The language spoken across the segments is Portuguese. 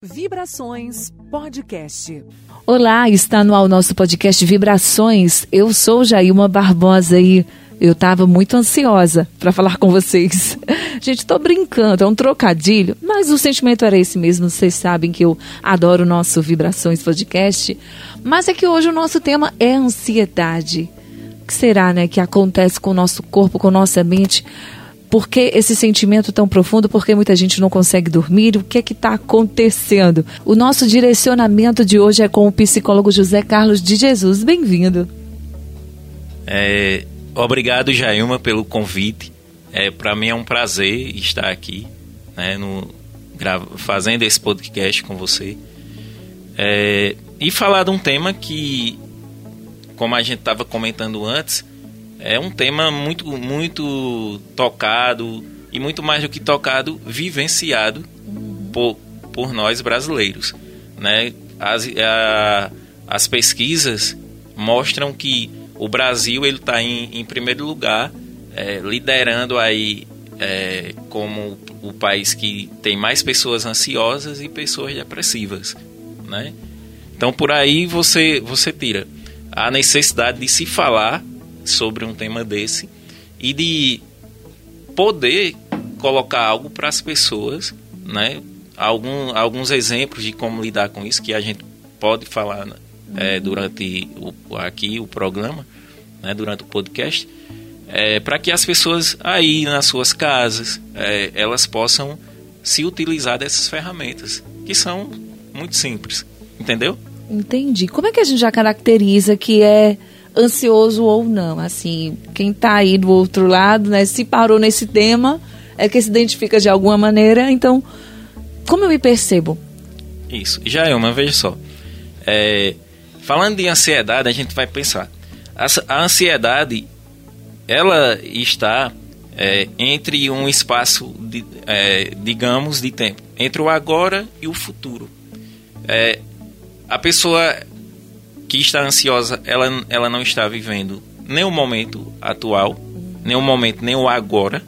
Vibrações Podcast. Olá, está no ar o nosso podcast Vibrações. Eu sou Jailma Barbosa e eu estava muito ansiosa para falar com vocês. Gente, estou brincando, é um trocadilho, mas o sentimento era esse mesmo. Vocês sabem que eu adoro o nosso Vibrações Podcast. Mas é que hoje o nosso tema é ansiedade. O que será, né, que acontece com o nosso corpo, com nossa mente? Por que esse sentimento tão profundo? Por que muita gente não consegue dormir? O que é que está acontecendo? O nosso direcionamento de hoje é com o psicólogo José Carlos de Jesus. Bem-vindo. É, obrigado, Jailma, pelo convite. É, Para mim é um prazer estar aqui, né, no, fazendo esse podcast com você. É, e falar de um tema que, como a gente estava comentando antes, é um tema muito, muito tocado e muito mais do que tocado, vivenciado por, por nós brasileiros. Né? As, a, as pesquisas mostram que o Brasil ele está em, em primeiro lugar, é, liderando aí é, como o país que tem mais pessoas ansiosas e pessoas depressivas, né? Então por aí você você tira a necessidade de se falar sobre um tema desse e de poder colocar algo para as pessoas, né? Algum, alguns exemplos de como lidar com isso que a gente pode falar né? é, durante o, aqui o programa, né? durante o podcast, é, para que as pessoas aí nas suas casas é, elas possam se utilizar dessas ferramentas que são muito simples, entendeu? Entendi. Como é que a gente já caracteriza que é ansioso ou não. Assim, quem está aí do outro lado, né, se parou nesse tema, é que se identifica de alguma maneira. Então, como eu me percebo? Isso. Já é uma, veja só. É, falando de ansiedade, a gente vai pensar. A, a ansiedade, ela está é, entre um espaço, de, é, digamos, de tempo, entre o agora e o futuro. É, a pessoa que está ansiosa, ela, ela não está vivendo nem o momento atual, nem o momento, nem o agora,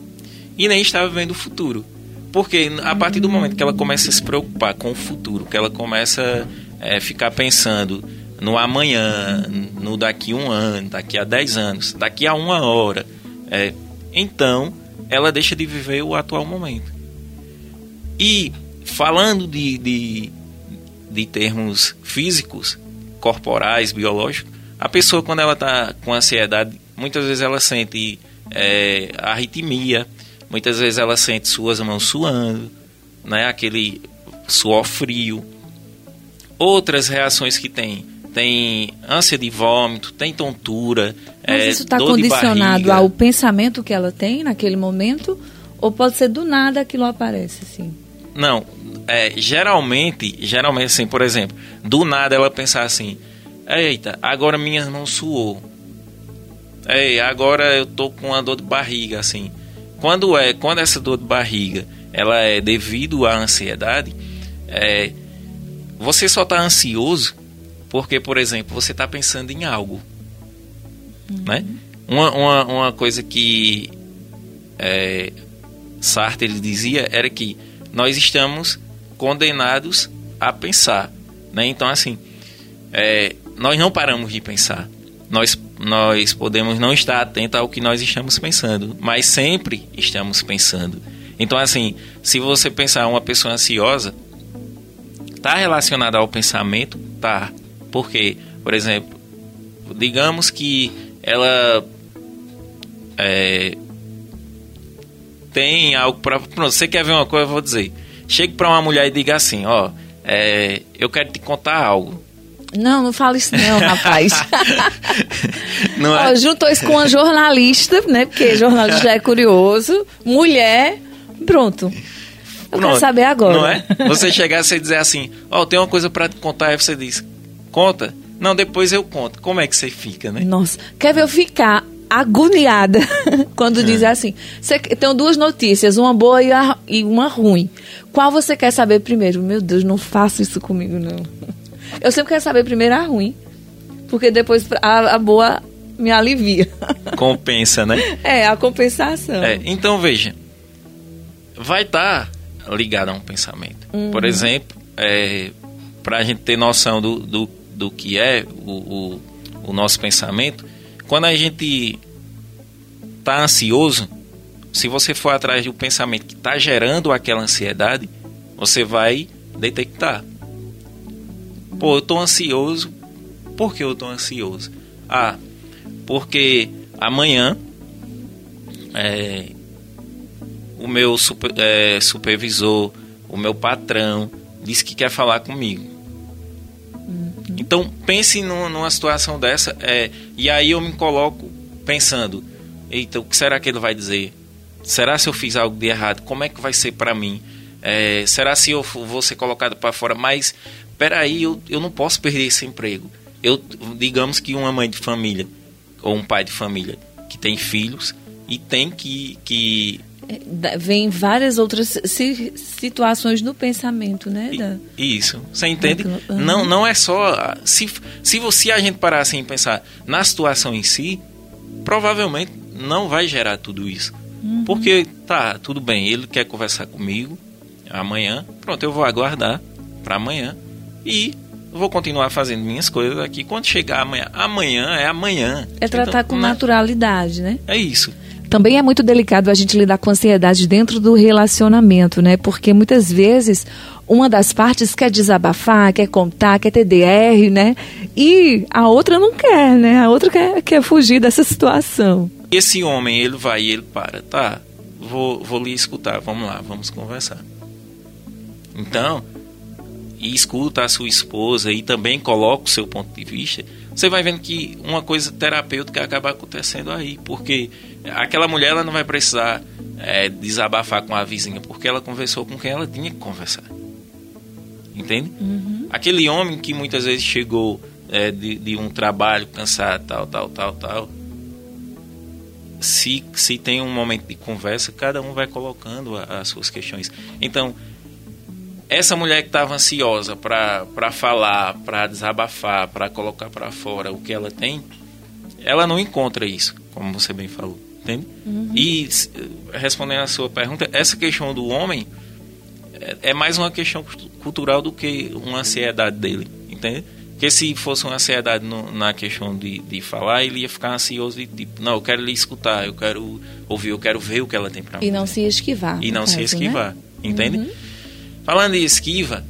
e nem está vivendo o futuro. Porque a partir do momento que ela começa a se preocupar com o futuro, que ela começa a é, ficar pensando no amanhã, no daqui um ano, daqui a dez anos, daqui a uma hora, é, então ela deixa de viver o atual momento. E falando de, de, de termos físicos, corporais, biológicos, a pessoa quando ela está com ansiedade, muitas vezes ela sente é, arritmia, muitas vezes ela sente suas mãos suando, né, aquele suor frio. Outras reações que tem, tem ânsia de vômito, tem tontura, Mas é, isso está condicionado ao pensamento que ela tem naquele momento? Ou pode ser do nada aquilo aparece assim? Não, é, geralmente, geralmente assim, por exemplo, do nada ela pensar assim, eita, agora minha mão suou. Ei, agora eu tô com uma dor de barriga, assim. Quando é, quando essa dor de barriga, ela é devido à ansiedade, é, você só tá ansioso porque, por exemplo, você tá pensando em algo, uhum. né? Uma, uma, uma coisa que é, Sartre ele dizia era que nós estamos condenados a pensar. Né? Então, assim, é, nós não paramos de pensar. Nós, nós podemos não estar atentos ao que nós estamos pensando, mas sempre estamos pensando. Então, assim, se você pensar uma pessoa ansiosa, está relacionada ao pensamento? Tá. Porque, por exemplo, digamos que ela é, tem algo para. Pronto, você quer ver uma coisa, eu vou dizer. Chegue para uma mulher e diga assim: Ó, é, eu quero te contar algo. Não, não fala isso não, rapaz. não é? Ó, juntou isso com uma jornalista, né? Porque jornalista é curioso. Mulher, pronto. Eu não, quero saber agora. Não é? Você chegar e dizer assim, ó, oh, tem uma coisa para te contar, aí você diz, conta. Não, depois eu conto. Como é que você fica, né? Nossa, quer ver eu ficar agoniada quando é. diz assim: tem duas notícias, uma boa e, a, e, uma ruim. Qual você quer saber primeiro? Meu Deus, não faça isso comigo, não. Eu sempre quero saber primeiro a ruim, porque depois a, a boa me alivia. Compensa, né? É, a compensação. É, então, veja, vai estar tá ligado a um pensamento. Uhum. Por exemplo, é, para a gente ter noção do, do, do que é o, o, o nosso pensamento, quando a gente está ansioso, se você for atrás do pensamento que está gerando aquela ansiedade, você vai detectar. Pô, eu estou ansioso. Por que eu estou ansioso? Ah, porque amanhã é, o meu super, é, supervisor, o meu patrão, disse que quer falar comigo. Então pense numa situação dessa é, e aí eu me coloco pensando, eita, o que será que ele vai dizer? Será se eu fiz algo de errado? Como é que vai ser para mim? É, será se eu vou ser colocado para fora? Mas peraí, eu, eu não posso perder esse emprego. Eu, digamos que uma mãe de família ou um pai de família que tem filhos e tem que, que vem várias outras situações no pensamento, né? Da... Isso, você entende? Uhum. Não, não é só se se você a gente parar assim e pensar na situação em si, provavelmente não vai gerar tudo isso, uhum. porque tá tudo bem, ele quer conversar comigo amanhã, pronto, eu vou aguardar para amanhã e vou continuar fazendo minhas coisas aqui. Quando chegar amanhã, amanhã é amanhã. É tratar então, com né? naturalidade, né? É isso. Também é muito delicado a gente lidar com ansiedade dentro do relacionamento, né? Porque muitas vezes uma das partes quer desabafar, quer contar, quer ter DR, né? E a outra não quer, né? A outra quer, quer fugir dessa situação. Esse homem, ele vai e ele para, tá? Vou, vou lhe escutar, vamos lá, vamos conversar. Então, e escuta a sua esposa e também coloca o seu ponto de vista, você vai vendo que uma coisa terapêutica acaba acontecendo aí, porque aquela mulher ela não vai precisar é, desabafar com a vizinha, porque ela conversou com quem ela tinha que conversar. Entende? Uhum. Aquele homem que muitas vezes chegou é, de, de, um trabalho cansado, tal, tal, tal, tal. Se, se tem um momento de conversa, cada um vai colocando as suas questões. Então, essa mulher que estava ansiosa para falar, para desabafar, para colocar para fora o que ela tem, ela não encontra isso, como você bem falou, entende? Uhum. E respondendo a sua pergunta, essa questão do homem é, é mais uma questão cultural do que uma ansiedade dele, entende? Porque se fosse uma ansiedade no, na questão de, de falar, ele ia ficar ansioso e tipo, não, eu quero lhe escutar, eu quero ouvir, eu quero ver o que ela tem para mim. E não se esquivar. E não caso, se esquivar, né? entende? Uhum. Falando em esquiva,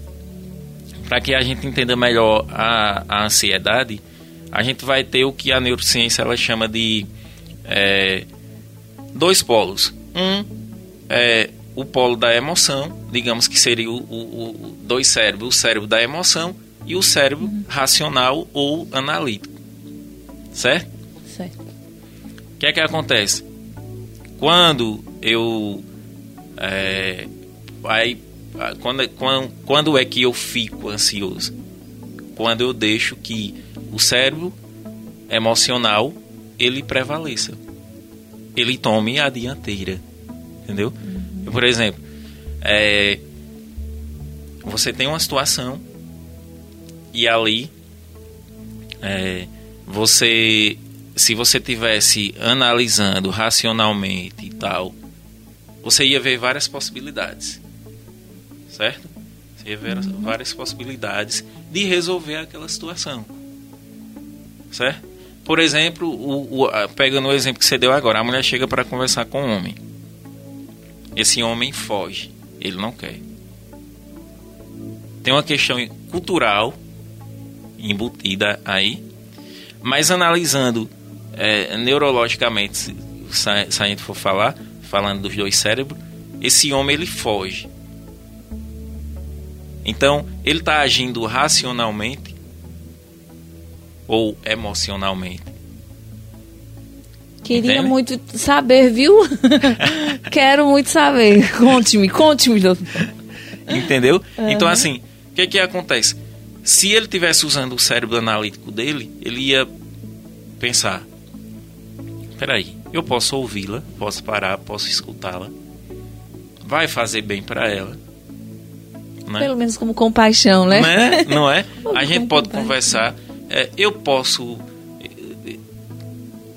para que a gente entenda melhor a, a, ansiedade, a gente vai ter o que a neurociência ela chama de é, dois polos. Um é o polo da emoção, digamos que seria o, o, o dois cérebros, o cérebro da emoção e o cérebro uhum. racional ou analítico. Certo? Certo. O que é que acontece? Quando eu é, aí quando, quando, quando é que eu fico ansioso? Quando eu deixo que o cérebro emocional ele prevaleça. Ele tome a dianteira. Entendeu? Uhum. Por exemplo, é, você tem uma situação e ali é, você se você tivesse analisando racionalmente e tal, você ia ver várias possibilidades certo? Você vê uhum. várias possibilidades de resolver aquela situação, certo? Por exemplo, o, o, pegando o exemplo que você deu agora, a mulher chega para conversar com o homem. Esse homem foge, ele não quer. Tem uma questão cultural embutida aí, mas analisando é, neurologicamente, se, se a gente for falar, falando dos dois cérebros, esse homem ele foge. Então, ele está agindo racionalmente ou emocionalmente. Queria Entende? muito saber, viu? Quero muito saber. Conte-me, conte-me, doutor. Entendeu? Uhum. Então, assim, o que, que acontece? Se ele tivesse usando o cérebro analítico dele, ele ia pensar: peraí, eu posso ouvi-la, posso parar, posso escutá-la, vai fazer bem para ela né? Pelo menos como compaixão, né? né? Não é? A gente pode compaixão. conversar. É, eu posso eh,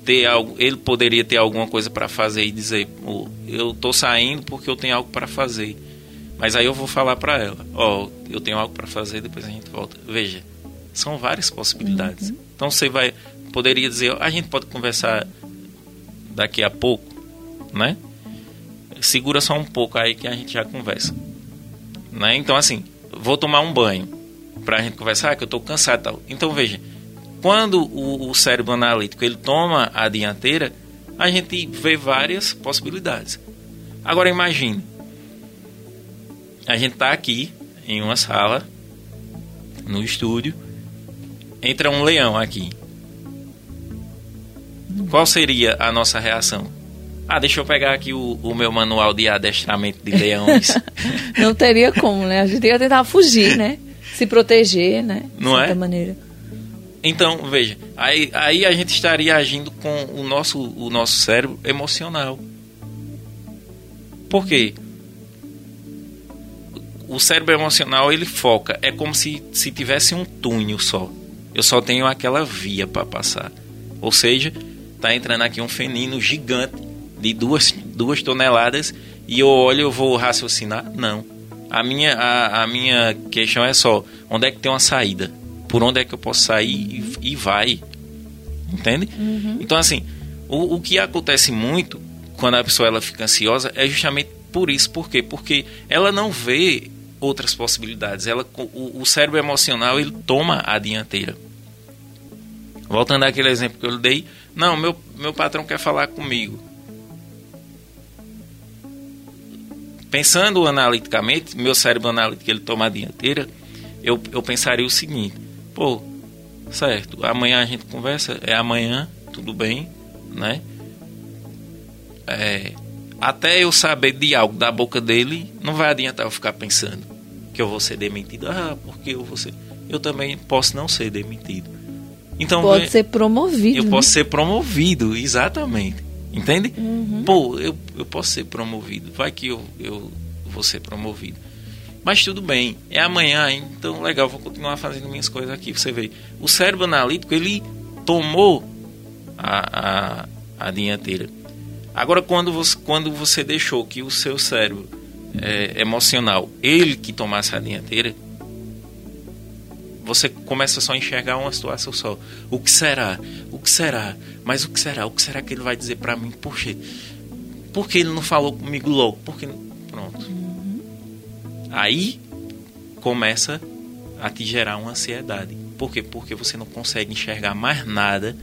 ter algo, ele poderia ter alguma coisa para fazer e dizer, oh, eu estou saindo porque eu tenho algo para fazer. Mas aí eu vou falar para ela, ó, oh, eu tenho algo para fazer, depois a gente volta. Veja, são várias possibilidades. Uhum. Então você vai poderia dizer, a gente pode conversar daqui a pouco, né? Segura só um pouco aí que a gente já conversa. Né? Então assim, vou tomar um banho para a gente conversar, que eu estou cansado e tal. Então veja, quando o, o cérebro analítico ele toma a dianteira, a gente vê várias possibilidades. Agora imagine, a gente está aqui em uma sala, no estúdio, entra um leão aqui. Qual seria a nossa reação? Ah, deixa eu pegar aqui o, o meu manual de adestramento de leões. Não teria como, né? A gente ia tentar fugir, né? Se proteger, né? De Não é? maneira. Então, veja, aí, aí a gente estaria agindo com o nosso, o nosso cérebro emocional. Por quê? O cérebro emocional ele foca, é como se, se tivesse um túnel só. Eu só tenho aquela via para passar. Ou seja, tá entrando aqui um fenino gigante de duas, duas toneladas e eu olho eu vou raciocinar? Não. A minha, a, a minha questão é só, onde é que tem uma saída? Por onde é que eu posso sair e, e vai? Entende? Uhum. Então, assim, o, o que acontece muito quando a pessoa ela fica ansiosa é justamente por isso. Por quê? Porque ela não vê outras possibilidades. Ela, o, o cérebro emocional ele toma a dianteira. Voltando àquele exemplo que eu lhe dei, não, meu, meu patrão quer falar comigo. Pensando analiticamente, meu cérebro analítico ele toma a dianteira, eu, eu pensaria o seguinte: pô, certo, amanhã a gente conversa, é amanhã, tudo bem, né? É, até eu saber de algo da boca dele, não vai adiantar eu ficar pensando que eu vou ser demitido. Ah, porque eu vou ser. Eu também posso não ser demitido. Então, Pode ser promovido. Eu né? posso ser promovido, exatamente. Entende? Uhum. Pô, eu, eu posso ser promovido. Vai que eu, eu vou ser promovido. Mas tudo bem, é amanhã, então legal, vou continuar fazendo minhas coisas aqui. Você vê, o cérebro analítico ele tomou a, a, a dianteira. Agora, quando você, quando você deixou que o seu cérebro é, emocional, ele que tomasse a dianteira, você começa só a enxergar uma situação só. O que será? O que será? Mas o que será? O que será que ele vai dizer para mim? Por quê? Por que ele não falou comigo logo? Porque pronto. Aí começa a te gerar uma ansiedade. Por quê? Porque você não consegue enxergar mais nada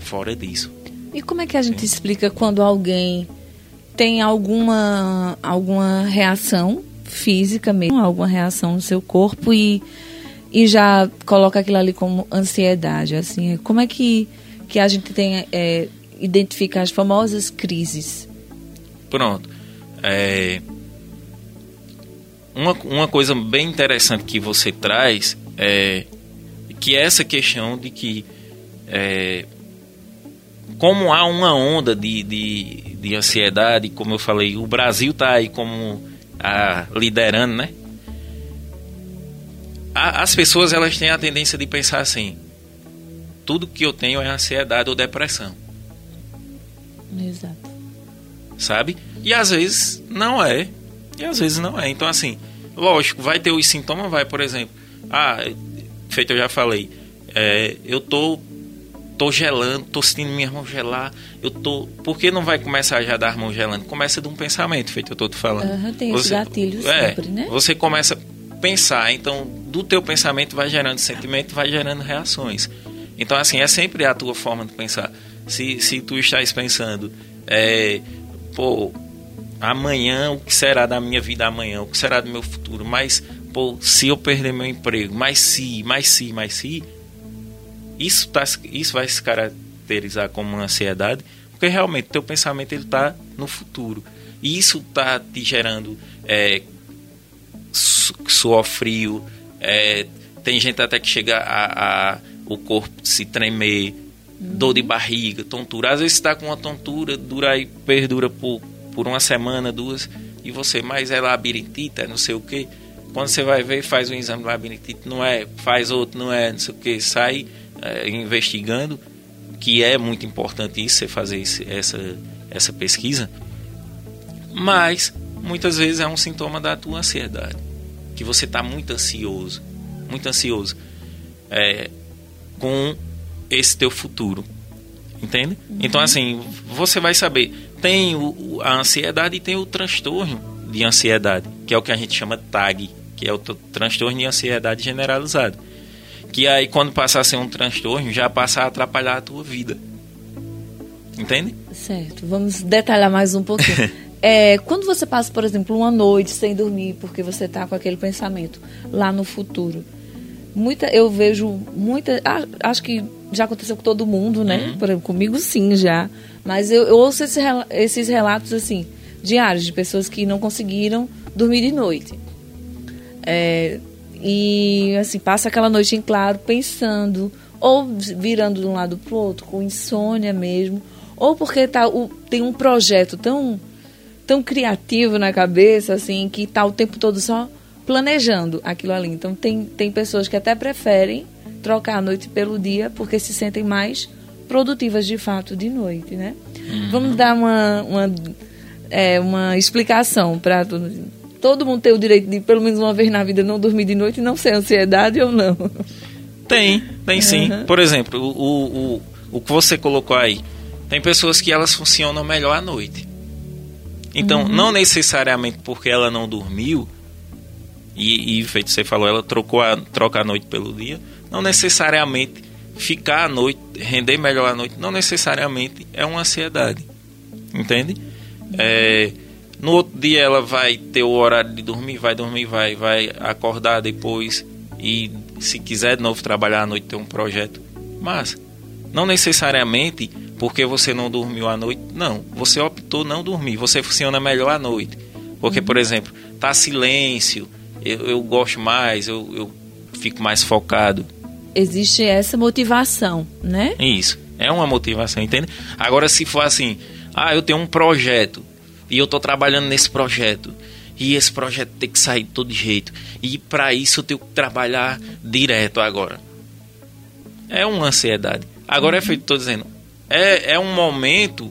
fora disso. E como é que a gente Sim. explica quando alguém tem alguma alguma reação física mesmo, alguma reação no seu corpo e e já coloca aquilo ali como ansiedade, assim, como é que, que a gente tem é, identifica as famosas crises? Pronto. É, uma, uma coisa bem interessante que você traz é que é essa questão de que é, como há uma onda de, de, de ansiedade, como eu falei, o Brasil está aí como a, liderando, né? a, as pessoas elas têm a tendência de pensar assim: tudo que eu tenho é ansiedade ou depressão. Exato. Sabe? E às vezes não é. E às vezes não é. Então, assim, lógico, vai ter os sintomas, vai, por exemplo. Ah, feito eu já falei. É, eu tô tô gelando, tô sentindo minha mão gelar, eu tô. Por que não vai começar já dar mão gelando? Começa de um pensamento, feito eu tô te falando. Uhum, tem você, os gatilhos é, sempre, né? Você começa pensar. Então, do teu pensamento vai gerando sentimento, vai gerando reações. Então, assim, é sempre a tua forma de pensar. Se, se tu estás pensando, é, pô, amanhã, o que será da minha vida amanhã? O que será do meu futuro? Mas, pô, se eu perder meu emprego, mas se, mas se, mas se, isso, tá, isso vai se caracterizar como uma ansiedade, porque realmente teu pensamento ele está no futuro. E isso está te gerando é, suor frio, é, tem gente até que chega a, a o corpo se tremer, dor de barriga, tontura. Às vezes está com uma tontura, dura e perdura por, por uma semana, duas, e você, mas é labirintite, é não sei o que. Quando você vai ver, faz um exame de labirintite, não é, faz outro, não é, não sei o que, sai é, investigando, que é muito importante isso, você fazer esse, essa, essa pesquisa. Mas muitas vezes é um sintoma da tua ansiedade. Que você está muito ansioso, muito ansioso é, com esse teu futuro. Entende? Uhum. Então, assim, você vai saber. Tem o, a ansiedade e tem o transtorno de ansiedade, que é o que a gente chama TAG, que é o transtorno de ansiedade generalizado. Que aí, quando passar a ser um transtorno, já passa a atrapalhar a tua vida. Entende? Certo. Vamos detalhar mais um pouquinho. é, quando você passa, por exemplo, uma noite sem dormir, porque você está com aquele pensamento lá no futuro, muita, eu vejo muita. Acho que já aconteceu com todo mundo, né? Uhum. Por exemplo, comigo sim já. Mas eu, eu ouço esse, esses relatos assim, diários, de pessoas que não conseguiram dormir de noite. É, e assim, passa aquela noite em claro pensando, ou virando de um lado para o outro, com insônia mesmo, ou porque tá, o, tem um projeto tão, tão criativo na cabeça, assim, que está o tempo todo só planejando aquilo ali. Então tem, tem pessoas que até preferem trocar a noite pelo dia porque se sentem mais produtivas de fato de noite, né? Uhum. Vamos dar uma, uma, é, uma explicação para todo, todo mundo ter o direito de pelo menos uma vez na vida não dormir de noite e não ser ansiedade ou não? Tem, tem sim. Uhum. Por exemplo, o, o, o que você colocou aí, tem pessoas que elas funcionam melhor à noite. Então, uhum. não necessariamente porque ela não dormiu, e, e feito você falou, ela trocou a, troca a noite pelo dia. Não necessariamente ficar à noite, render melhor à noite, não necessariamente é uma ansiedade. Entende? É, no outro dia ela vai ter o horário de dormir, vai dormir, vai, vai acordar depois e se quiser de novo trabalhar à noite ter um projeto. Mas não necessariamente porque você não dormiu à noite, não. Você optou não dormir, você funciona melhor à noite. Porque, por exemplo, tá silêncio, eu, eu gosto mais, eu, eu fico mais focado. Existe essa motivação, né? Isso, é uma motivação, entende? Agora, se for assim, ah, eu tenho um projeto e eu estou trabalhando nesse projeto e esse projeto tem que sair de todo jeito e para isso eu tenho que trabalhar direto agora. É uma ansiedade. Agora uhum. é feito, estou dizendo, é, é um momento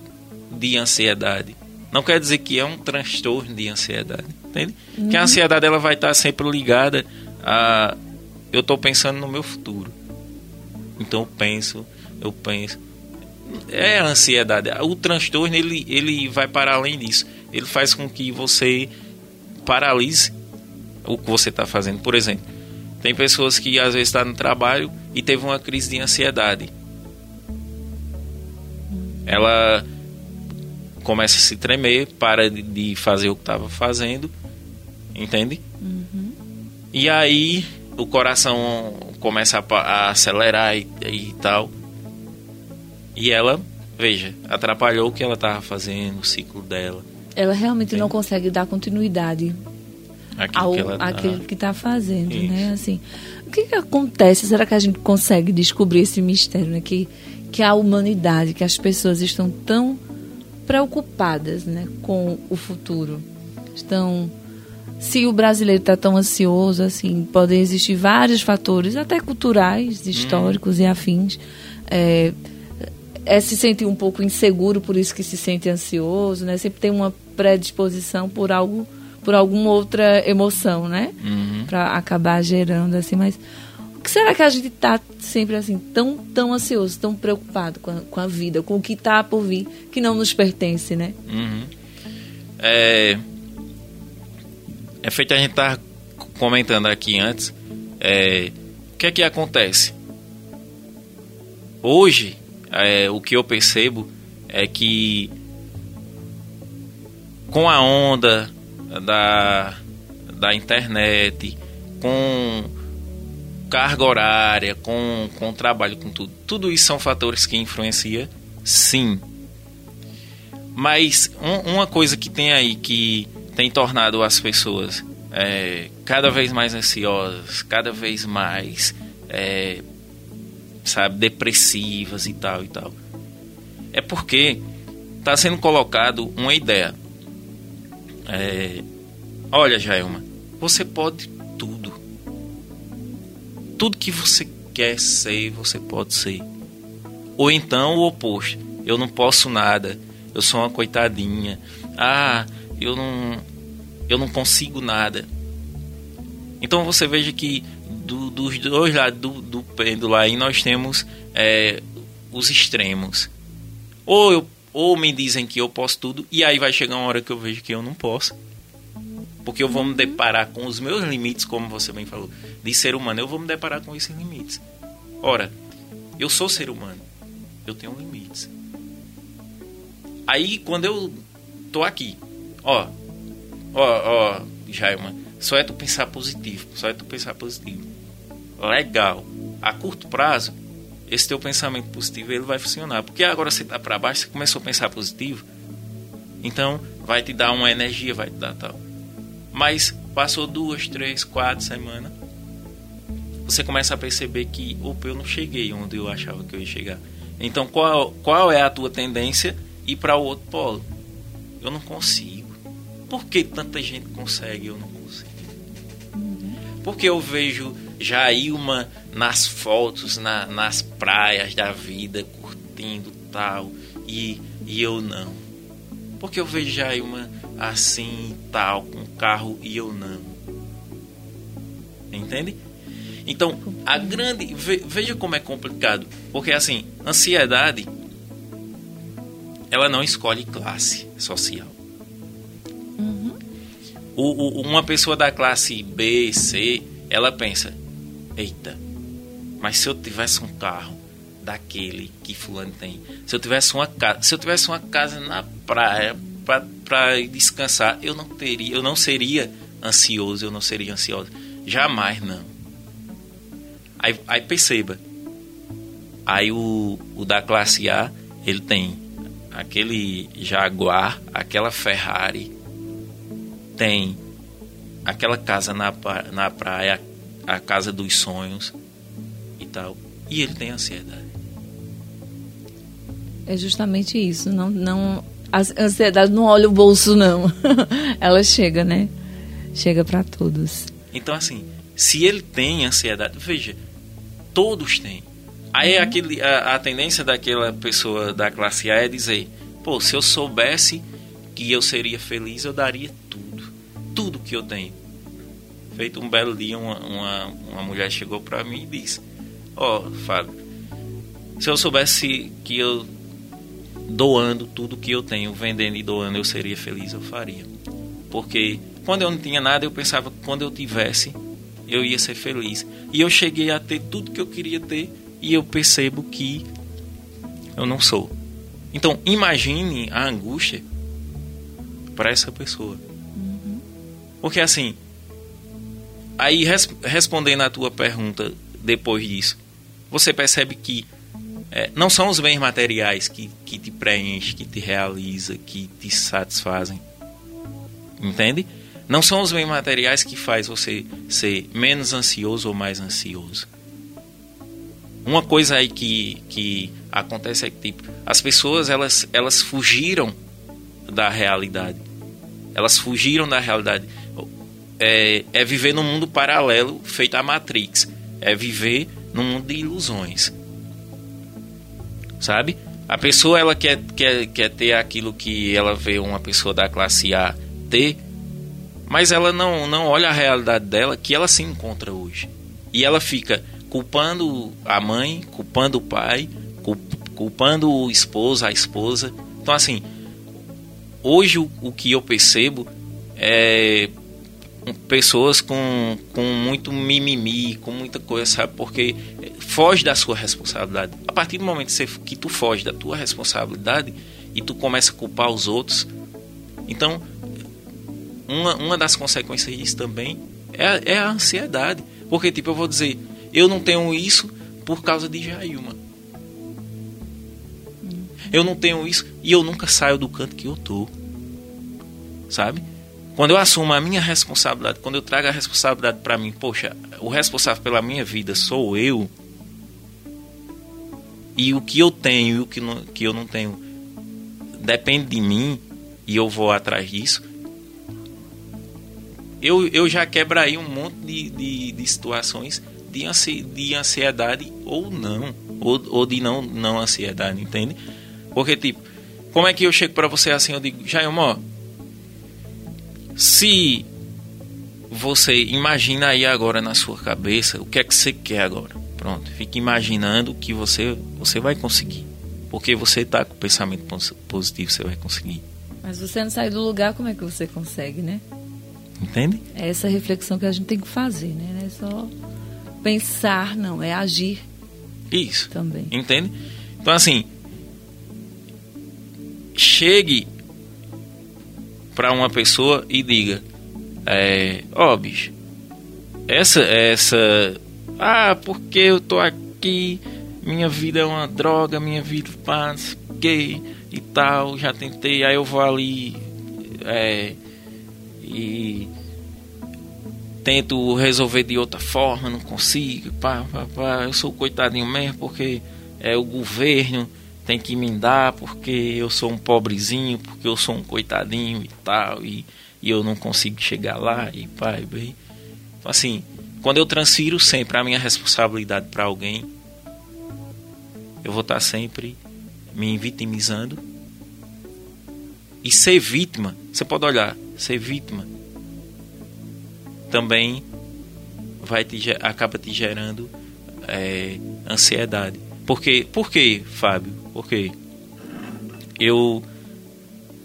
de ansiedade. Não quer dizer que é um transtorno de ansiedade entende? Uhum. Que a ansiedade ela vai estar sempre ligada a eu estou pensando no meu futuro. Então eu penso, eu penso. É a ansiedade. O transtorno ele, ele vai para além disso. Ele faz com que você paralise o que você está fazendo. Por exemplo, tem pessoas que às vezes estão tá no trabalho e teve uma crise de ansiedade. Ela começa a se tremer, para de fazer o que estava fazendo entende? Uhum. E aí o coração começa a, a acelerar e, e, tal. E ela, veja, atrapalhou o que ela estava fazendo, o ciclo dela. Ela realmente entende? não consegue dar continuidade Aquilo ao, que ela, àquilo que está fazendo, né? Isso. né? Assim, o que, que acontece? Será que a gente consegue descobrir esse mistério, né? Que, que a humanidade, que as pessoas estão tão preocupadas né, com o futuro, estão se o brasileiro está tão ansioso, assim, podem existir vários fatores, até culturais, históricos hum. e afins. É, é, se sentir um pouco inseguro, por isso que se sente ansioso, né? Sempre tem uma predisposição por algo, por alguma outra emoção, né? Uhum. Para acabar gerando assim, mas que será que a gente está sempre assim tão tão ansioso, tão preocupado com a, com a vida, com o que está por vir, que não nos pertence, né? Uhum. É é feito a gente estar tá comentando aqui antes. É, o que é que acontece? Hoje, é, o que eu percebo é que com a onda da, da internet, com carga horária, com, com trabalho, com tudo, tudo isso são fatores que influenciam, sim. Mas um, uma coisa que tem aí que tem tornado as pessoas é, cada vez mais ansiosas, cada vez mais, é, sabe, depressivas e tal e tal. É porque está sendo colocado uma ideia. É, olha, Jailma, você pode tudo. Tudo que você quer ser, você pode ser. Ou então o oposto. Eu não posso nada. Eu sou uma coitadinha. Ah, eu não eu não consigo nada. Então você veja que do, dos dois lados do, do pêndulo aí nós temos é, os extremos. Ou, eu, ou me dizem que eu posso tudo, e aí vai chegar uma hora que eu vejo que eu não posso. Porque eu vou me deparar com os meus limites, como você bem falou, de ser humano. Eu vou me deparar com esses limites. Ora, eu sou ser humano. Eu tenho limites. Aí, quando eu tô aqui, ó, ó, ó, Jaima, só é tu pensar positivo, só é tu pensar positivo. Legal. A curto prazo, esse teu pensamento positivo ele vai funcionar. Porque agora você tá para baixo, você começou a pensar positivo, então vai te dar uma energia, vai te dar tal. Mas passou duas, três, quatro semanas, você começa a perceber que, opa, eu não cheguei onde eu achava que eu ia chegar. Então, qual, qual é a tua tendência? Ir para o outro polo. Eu não consigo. Por que tanta gente consegue e eu não consigo? Porque eu vejo Jailma nas fotos, na, nas praias da vida, curtindo tal, e, e eu não. Porque eu vejo Jailma assim tal, com carro e eu não. Entende? Então, a grande. Veja como é complicado. Porque, assim, ansiedade. Ela não escolhe classe social. Uhum. O, o, uma pessoa da classe B, C, ela pensa: Eita, mas se eu tivesse um carro daquele que fulano tem, se eu tivesse uma casa, se eu tivesse uma casa na praia para descansar, eu não teria, eu não seria ansioso, eu não seria ansiosa. Jamais não. Aí, aí perceba. Aí o, o da classe A, ele tem aquele Jaguar, aquela Ferrari, tem aquela casa na, na praia, a casa dos sonhos e tal. E ele tem ansiedade. É justamente isso. Não, não a ansiedade não olha o bolso, não. Ela chega, né? Chega para todos. Então, assim, se ele tem ansiedade, veja, todos têm. Aí uhum. aquele, a, a, tendência daquela pessoa da classe A é dizer: pô, se eu soubesse que eu seria feliz, eu daria tudo. Tudo que eu tenho. Feito um belo dia, uma, uma, uma mulher chegou para mim e disse: Ó, oh, Fábio, se eu soubesse que eu doando tudo que eu tenho, vendendo e doando, eu seria feliz, eu faria. Porque quando eu não tinha nada, eu pensava que quando eu tivesse, eu ia ser feliz. E eu cheguei a ter tudo que eu queria ter e eu percebo que eu não sou. Então, imagine a angústia para essa pessoa. Porque assim, aí res respondendo a tua pergunta depois disso, você percebe que é, não são os bens materiais que, que te preenchem, que te realiza, que te satisfazem. Entende? Não são os bens materiais que faz você ser menos ansioso ou mais ansioso. Uma coisa aí que, que acontece é que tipo, as pessoas elas, elas fugiram da realidade. Elas fugiram da realidade. É, é viver num mundo paralelo feito a Matrix. É viver num mundo de ilusões sabe? A pessoa ela quer, quer, quer ter aquilo que ela vê uma pessoa da classe A ter, mas ela não, não olha a realidade dela que ela se encontra hoje. E ela fica culpando a mãe, culpando o pai, culpando o esposo, a esposa. Então, assim, hoje o, o que eu percebo é pessoas com, com muito mimimi, com muita coisa, sabe? Porque foge da sua responsabilidade. A partir do momento que tu foge da tua responsabilidade e tu começa a culpar os outros, então uma, uma das consequências disso também é, é a ansiedade. Porque, tipo, eu vou dizer, eu não tenho isso por causa de Jailma. Eu não tenho isso e eu nunca saio do canto que eu tô. Sabe? Quando eu assumo a minha responsabilidade, quando eu trago a responsabilidade para mim, poxa, o responsável pela minha vida sou eu. E o que eu tenho e o que, não, que eu não tenho depende de mim e eu vou atrás disso. Eu, eu já quebraria um monte de, de, de situações de, ansi, de ansiedade ou não. Ou, ou de não, não ansiedade, entende? Porque, tipo, como é que eu chego para você assim? Eu digo, Jair, ó, Se você imagina aí agora na sua cabeça o que é que você quer agora. Pronto, fique imaginando que você você vai conseguir. Porque você está com pensamento positivo, você vai conseguir. Mas você não sai do lugar, como é que você consegue, né? Entende? É essa reflexão que a gente tem que fazer, né? Não é só pensar, não, é agir. Isso. Também. Entende? Então, assim, chegue para uma pessoa e diga: é, oh, bicho, essa, essa, ah, porque eu tô aqui, minha vida é uma droga, minha vida faz gay e tal, já tentei, aí eu vou ali é, e tento resolver de outra forma, não consigo, pá, pá, pá, eu sou coitadinho mesmo porque é o governo tem que me dar porque eu sou um pobrezinho, porque eu sou um coitadinho e tal, e, e eu não consigo chegar lá, e pai, bem. Então, assim, quando eu transfiro sempre a minha responsabilidade para alguém, eu vou estar sempre me vitimizando. E ser vítima, você pode olhar, ser vítima também vai te, acaba te gerando é, ansiedade. Porque, por quê, Fábio? Porque eu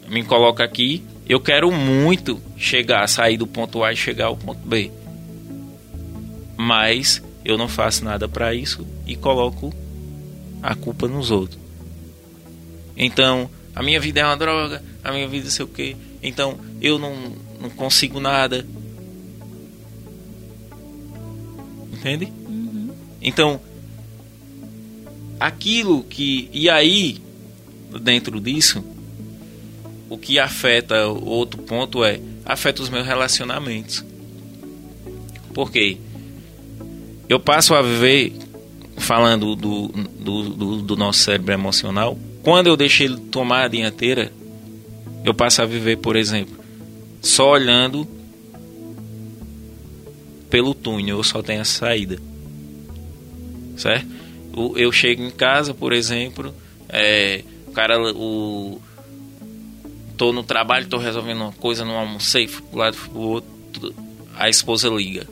me coloco aqui, eu quero muito chegar, sair do ponto A e chegar ao ponto B. Mas eu não faço nada para isso e coloco a culpa nos outros. Então, a minha vida é uma droga, a minha vida é sei o quê. Então, eu não, não consigo nada, Entende? Uhum. Então, aquilo que. E aí, dentro disso, o que afeta outro ponto é. Afeta os meus relacionamentos. Por quê? Eu passo a viver, falando do, do, do, do nosso cérebro emocional, quando eu deixei ele tomar a dianteira, eu passo a viver, por exemplo, só olhando pelo túnel, eu só tenho a saída. Certo? Eu chego em casa, por exemplo, é, o cara, o tô no trabalho, tô resolvendo uma coisa, não almocei, fui pro lado, fui pro outro, a esposa liga.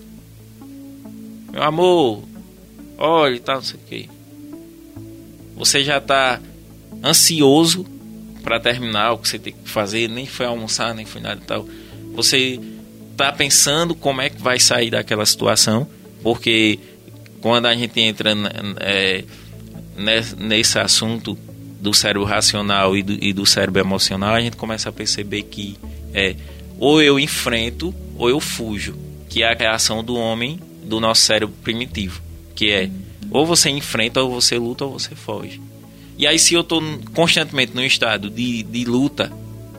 Meu amor, olha e tal, não sei o que. Você já tá ansioso para terminar o que você tem que fazer, nem foi almoçar, nem foi nada e tal. Você está pensando como é que vai sair daquela situação, porque quando a gente entra é, nesse assunto do cérebro racional e do, e do, cérebro emocional, a gente começa a perceber que é ou eu enfrento ou eu fujo, que é a reação do homem do nosso cérebro primitivo, que é ou você enfrenta ou você luta ou você foge. E aí se eu estou constantemente no estado de, de luta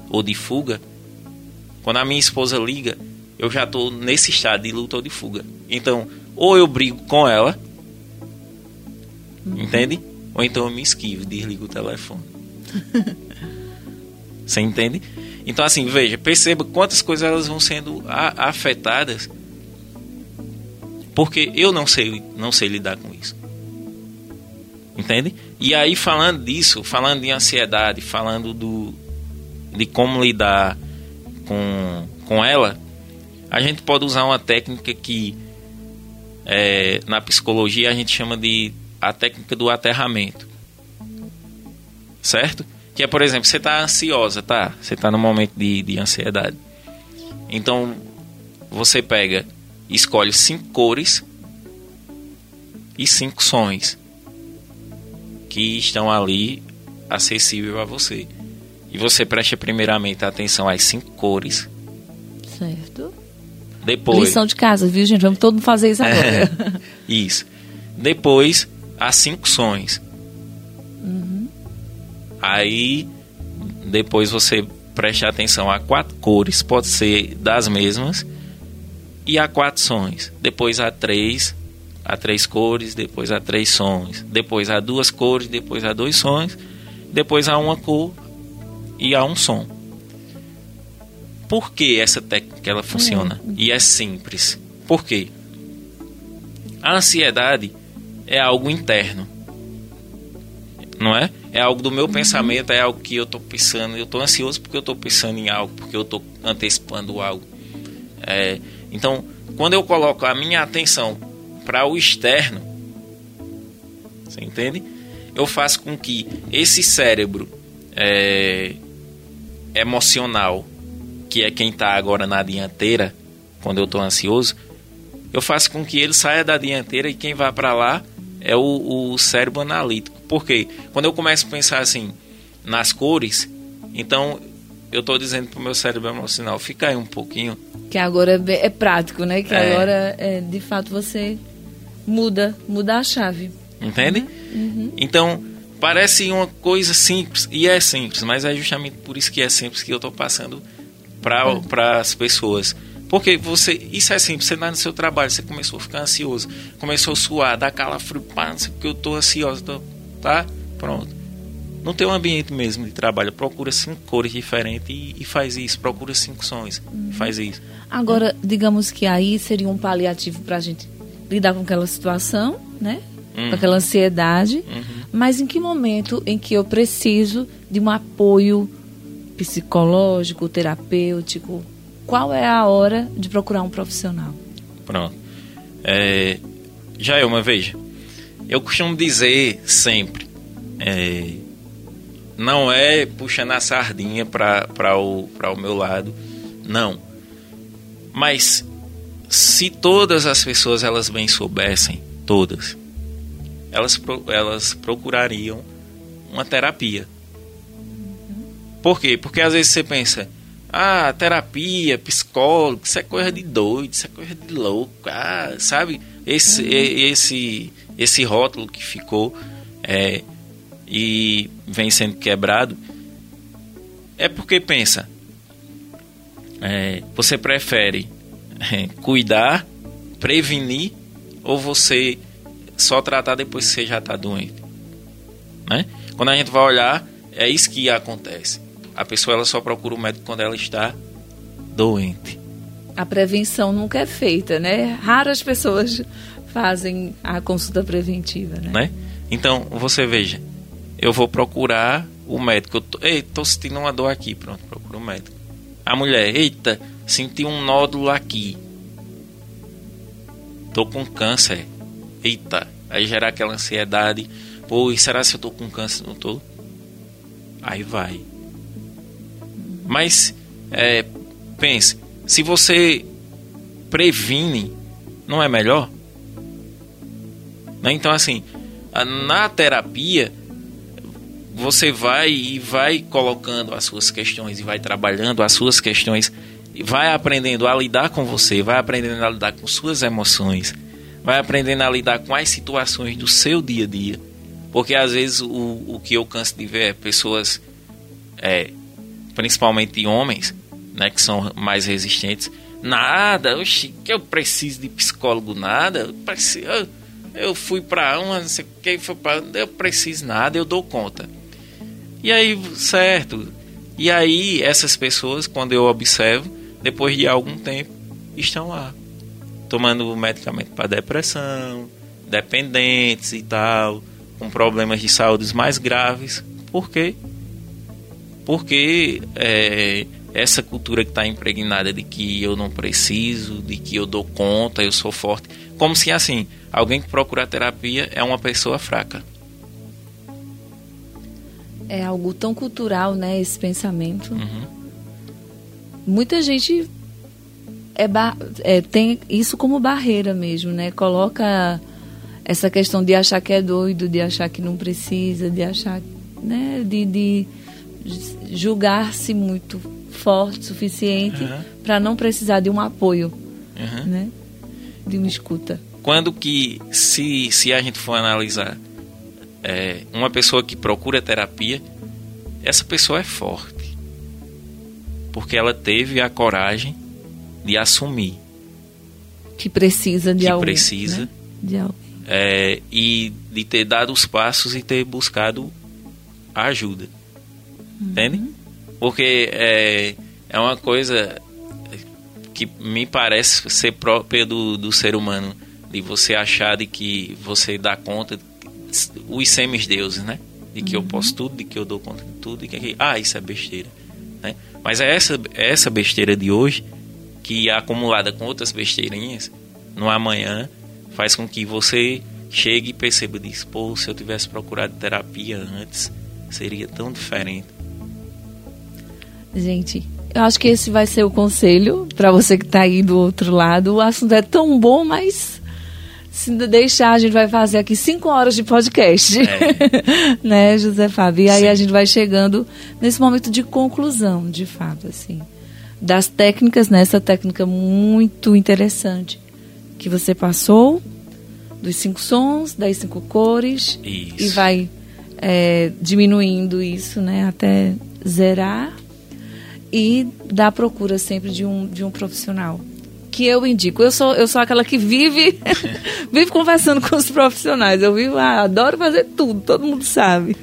ou de fuga, quando a minha esposa liga, eu já estou nesse estado de luta ou de fuga. Então, ou eu brigo com ela, uhum. entende? Ou então eu me esquivo, desligo o telefone. Você entende? Então, assim, veja, perceba quantas coisas elas vão sendo afetadas porque eu não sei, não sei lidar com isso. Entende? E aí, falando disso, falando de ansiedade, falando do, de como lidar com, com ela, a gente pode usar uma técnica que é, na psicologia a gente chama de a técnica do aterramento. Certo? Que é, por exemplo, você está ansiosa, tá? Você está no momento de, de ansiedade. Então, você pega, escolhe cinco cores e cinco sons que estão ali acessível a você. E você presta primeiramente atenção às cinco cores. Certo. Depois. Lição de casa, viu, gente? Vamos todo mundo fazer isso agora. É, isso. Depois, as cinco sons. Uhum. Aí, depois você preste atenção a quatro cores, pode ser das mesmas, e a quatro sons. Depois a três, a três cores, depois a três sons. Depois a duas cores, depois a dois sons. Depois a uma cor e a um som por que essa técnica ela funciona uhum. e é simples. Por quê? A ansiedade é algo interno. Não é? É algo do meu uhum. pensamento, é algo que eu estou pensando. Eu estou ansioso porque eu estou pensando em algo, porque eu estou antecipando algo. É, então, quando eu coloco a minha atenção para o externo, você entende? Eu faço com que esse cérebro é, emocional, que é quem está agora na dianteira, quando eu estou ansioso, eu faço com que ele saia da dianteira e quem vai para lá é o, o cérebro analítico. Por quê? Quando eu começo a pensar assim nas cores, então eu estou dizendo para o meu cérebro emocional, fica aí um pouquinho. Que agora é, é prático, né? Que é. agora, é, de fato, você muda, muda a chave. Entende? Uhum. Uhum. Então, parece uma coisa simples, e é simples, mas é justamente por isso que é simples que eu estou passando para as pessoas. Porque você, isso é simples, você está no seu trabalho, você começou a ficar ansioso, começou a suar, dar calafrio, pá, não sei porque eu estou ansioso, tô, tá? Pronto. No teu ambiente mesmo de trabalho, procura cinco cores diferentes e, e faz isso, procura cinco sons, uhum. faz isso. Agora, digamos que aí seria um paliativo para a gente lidar com aquela situação, né? Uhum. Com aquela ansiedade. Uhum. Mas em que momento em que eu preciso de um apoio psicológico, terapêutico, qual é a hora de procurar um profissional? Pronto. É, já é uma vez. Eu costumo dizer sempre, é, não é puxando a sardinha para o, o meu lado, não. Mas se todas as pessoas elas bem soubessem, todas, elas, elas procurariam uma terapia. Por quê? Porque às vezes você pensa, ah, terapia, psicólogo, isso é coisa de doido, isso é coisa de louco. Ah, sabe? Esse, uhum. esse, esse rótulo que ficou é, e vem sendo quebrado é porque pensa, é, você prefere é, cuidar, prevenir ou você só tratar depois que você já está doente? Né? Quando a gente vai olhar, é isso que acontece a pessoa ela só procura o médico quando ela está doente. A prevenção nunca é feita, né? Raras pessoas fazem a consulta preventiva, né? né? Então, você veja, eu vou procurar o médico. Eu tô, Ei, tô sentindo uma dor aqui. Pronto, procura o médico. A mulher, eita, senti um nódulo aqui. Tô com câncer. Eita, aí gera aquela ansiedade. Pô, e será se eu tô com câncer? Não tô? Aí vai. Mas é, pense, se você previne, não é melhor? Né? Então assim, na terapia você vai e vai colocando as suas questões e vai trabalhando as suas questões e vai aprendendo a lidar com você, vai aprendendo a lidar com suas emoções, vai aprendendo a lidar com as situações do seu dia a dia. Porque às vezes o, o que eu canso de ver é pessoas é, principalmente homens, né, que são mais resistentes. Nada, oxi, que eu preciso de psicólogo, nada. Eu, preciso, eu, eu fui para uma, não sei quem foi para, eu preciso nada, eu dou conta. E aí, certo. E aí, essas pessoas, quando eu observo, depois de algum tempo, estão lá, tomando medicamento para depressão, dependentes e tal, com problemas de saúde mais graves. Por quê? Porque é, essa cultura que está impregnada de que eu não preciso, de que eu dou conta, eu sou forte, como se assim, alguém que procura terapia é uma pessoa fraca. É algo tão cultural, né, esse pensamento. Uhum. Muita gente é, é, tem isso como barreira mesmo, né? Coloca essa questão de achar que é doido, de achar que não precisa, de achar, né, de, de julgar-se muito forte suficiente uhum. para não precisar de um apoio, uhum. né? De uma escuta. Quando que, se, se a gente for analisar é, uma pessoa que procura terapia, essa pessoa é forte. Porque ela teve a coragem de assumir. Que precisa de que alguém. precisa. Né? De alguém. É, e de ter dado os passos e ter buscado a ajuda. Entende? Porque é, é uma coisa que me parece ser própria do, do ser humano. De você achar de que você dá conta os semis-deuses, né? De que uhum. eu posso tudo, de que eu dou conta de tudo, e que ah, isso é besteira, né? Mas é essa, é essa besteira de hoje que acumulada com outras besteirinhas, no amanhã, faz com que você chegue e perceba disso. Pô, se eu tivesse procurado terapia antes, seria tão diferente. Gente, eu acho que esse vai ser o conselho para você que está aí do outro lado. O assunto é tão bom, mas se deixar, a gente vai fazer aqui cinco horas de podcast. É. né, José Fábio? E aí Sim. a gente vai chegando nesse momento de conclusão, de fato, assim. Das técnicas, nessa né, técnica muito interessante que você passou, dos cinco sons, das cinco cores. Isso. E vai é, diminuindo isso, né, até zerar. E da procura sempre de um, de um profissional que eu indico. Eu sou, eu sou aquela que vive, vive conversando com os profissionais. Eu vivo, ah, adoro fazer tudo, todo mundo sabe.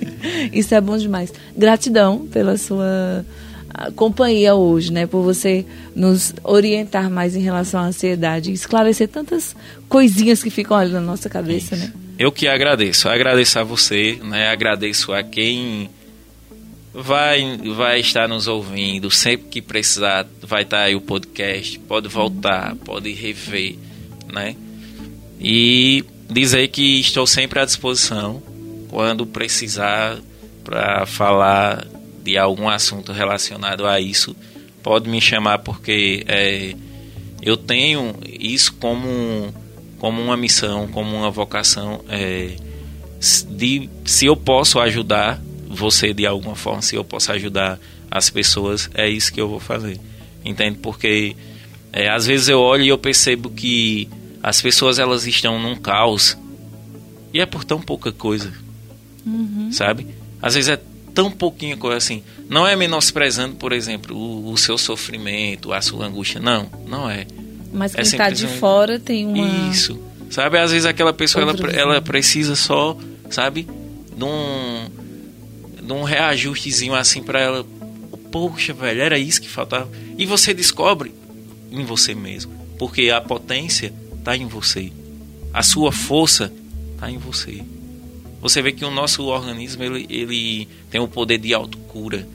Isso é bom demais. Gratidão pela sua ah, companhia hoje, né? Por você nos orientar mais em relação à ansiedade, esclarecer tantas coisinhas que ficam ali na nossa cabeça, Isso. né? Eu que agradeço, agradeço a você, né? Agradeço a quem vai, vai estar nos ouvindo. Sempre que precisar, vai estar aí o podcast. Pode voltar, pode rever, né? E dizer que estou sempre à disposição quando precisar para falar de algum assunto relacionado a isso. Pode me chamar porque é, eu tenho isso como, como uma missão, como uma vocação. É, de se eu posso ajudar você de alguma forma, se eu posso ajudar as pessoas, é isso que eu vou fazer. Entende? Porque é, às vezes eu olho e eu percebo que as pessoas elas estão num caos e é por tão pouca coisa, uhum. sabe? Às vezes é tão pouquinha coisa assim. Não é menosprezando, por exemplo, o, o seu sofrimento, a sua angústia. Não, não é. Mas quem está é de fora tem uma. Isso. Sabe? Às vezes aquela pessoa ela, ela precisa só, sabe? De um de um reajustezinho assim para ela. Poxa, velho, era isso que faltava. E você descobre em você mesmo, porque a potência está em você. A sua força está em você. Você vê que o nosso organismo ele, ele tem o poder de autocura.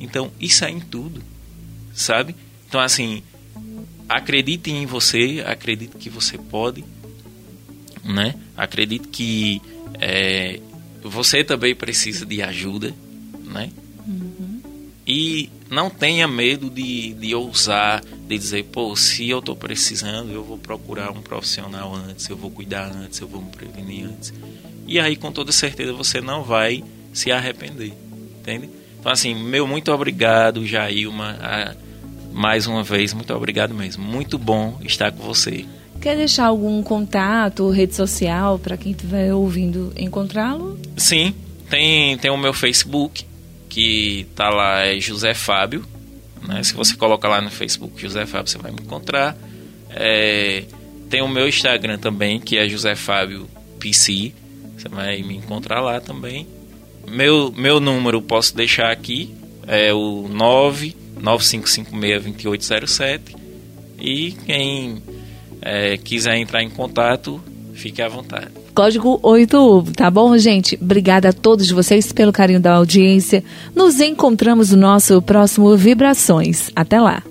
Então, isso é em tudo, sabe? Então, assim, acredite em você, acredite que você pode, né? Acredite que é, você também precisa de ajuda, né? Uhum. E não tenha medo de, de ousar, de dizer, pô, se eu estou precisando, eu vou procurar um profissional antes, eu vou cuidar antes, eu vou me prevenir antes. E aí, com toda certeza, você não vai se arrepender, entende? Então, assim, meu muito obrigado, Jailma, a, mais uma vez, muito obrigado mesmo. Muito bom estar com você. Quer deixar algum contato, rede social, para quem estiver ouvindo encontrá-lo? Sim, tem, tem o meu Facebook, que tá lá, é José Fábio. Né? Se você colocar lá no Facebook José Fábio, você vai me encontrar. É, tem o meu Instagram também, que é José Fábio PC. Você vai me encontrar lá também. Meu, meu número posso deixar aqui, é o 995562807. E quem é, quiser entrar em contato, fique à vontade. Código 8 tá bom, gente? Obrigada a todos vocês pelo carinho da audiência. Nos encontramos no nosso próximo Vibrações. Até lá.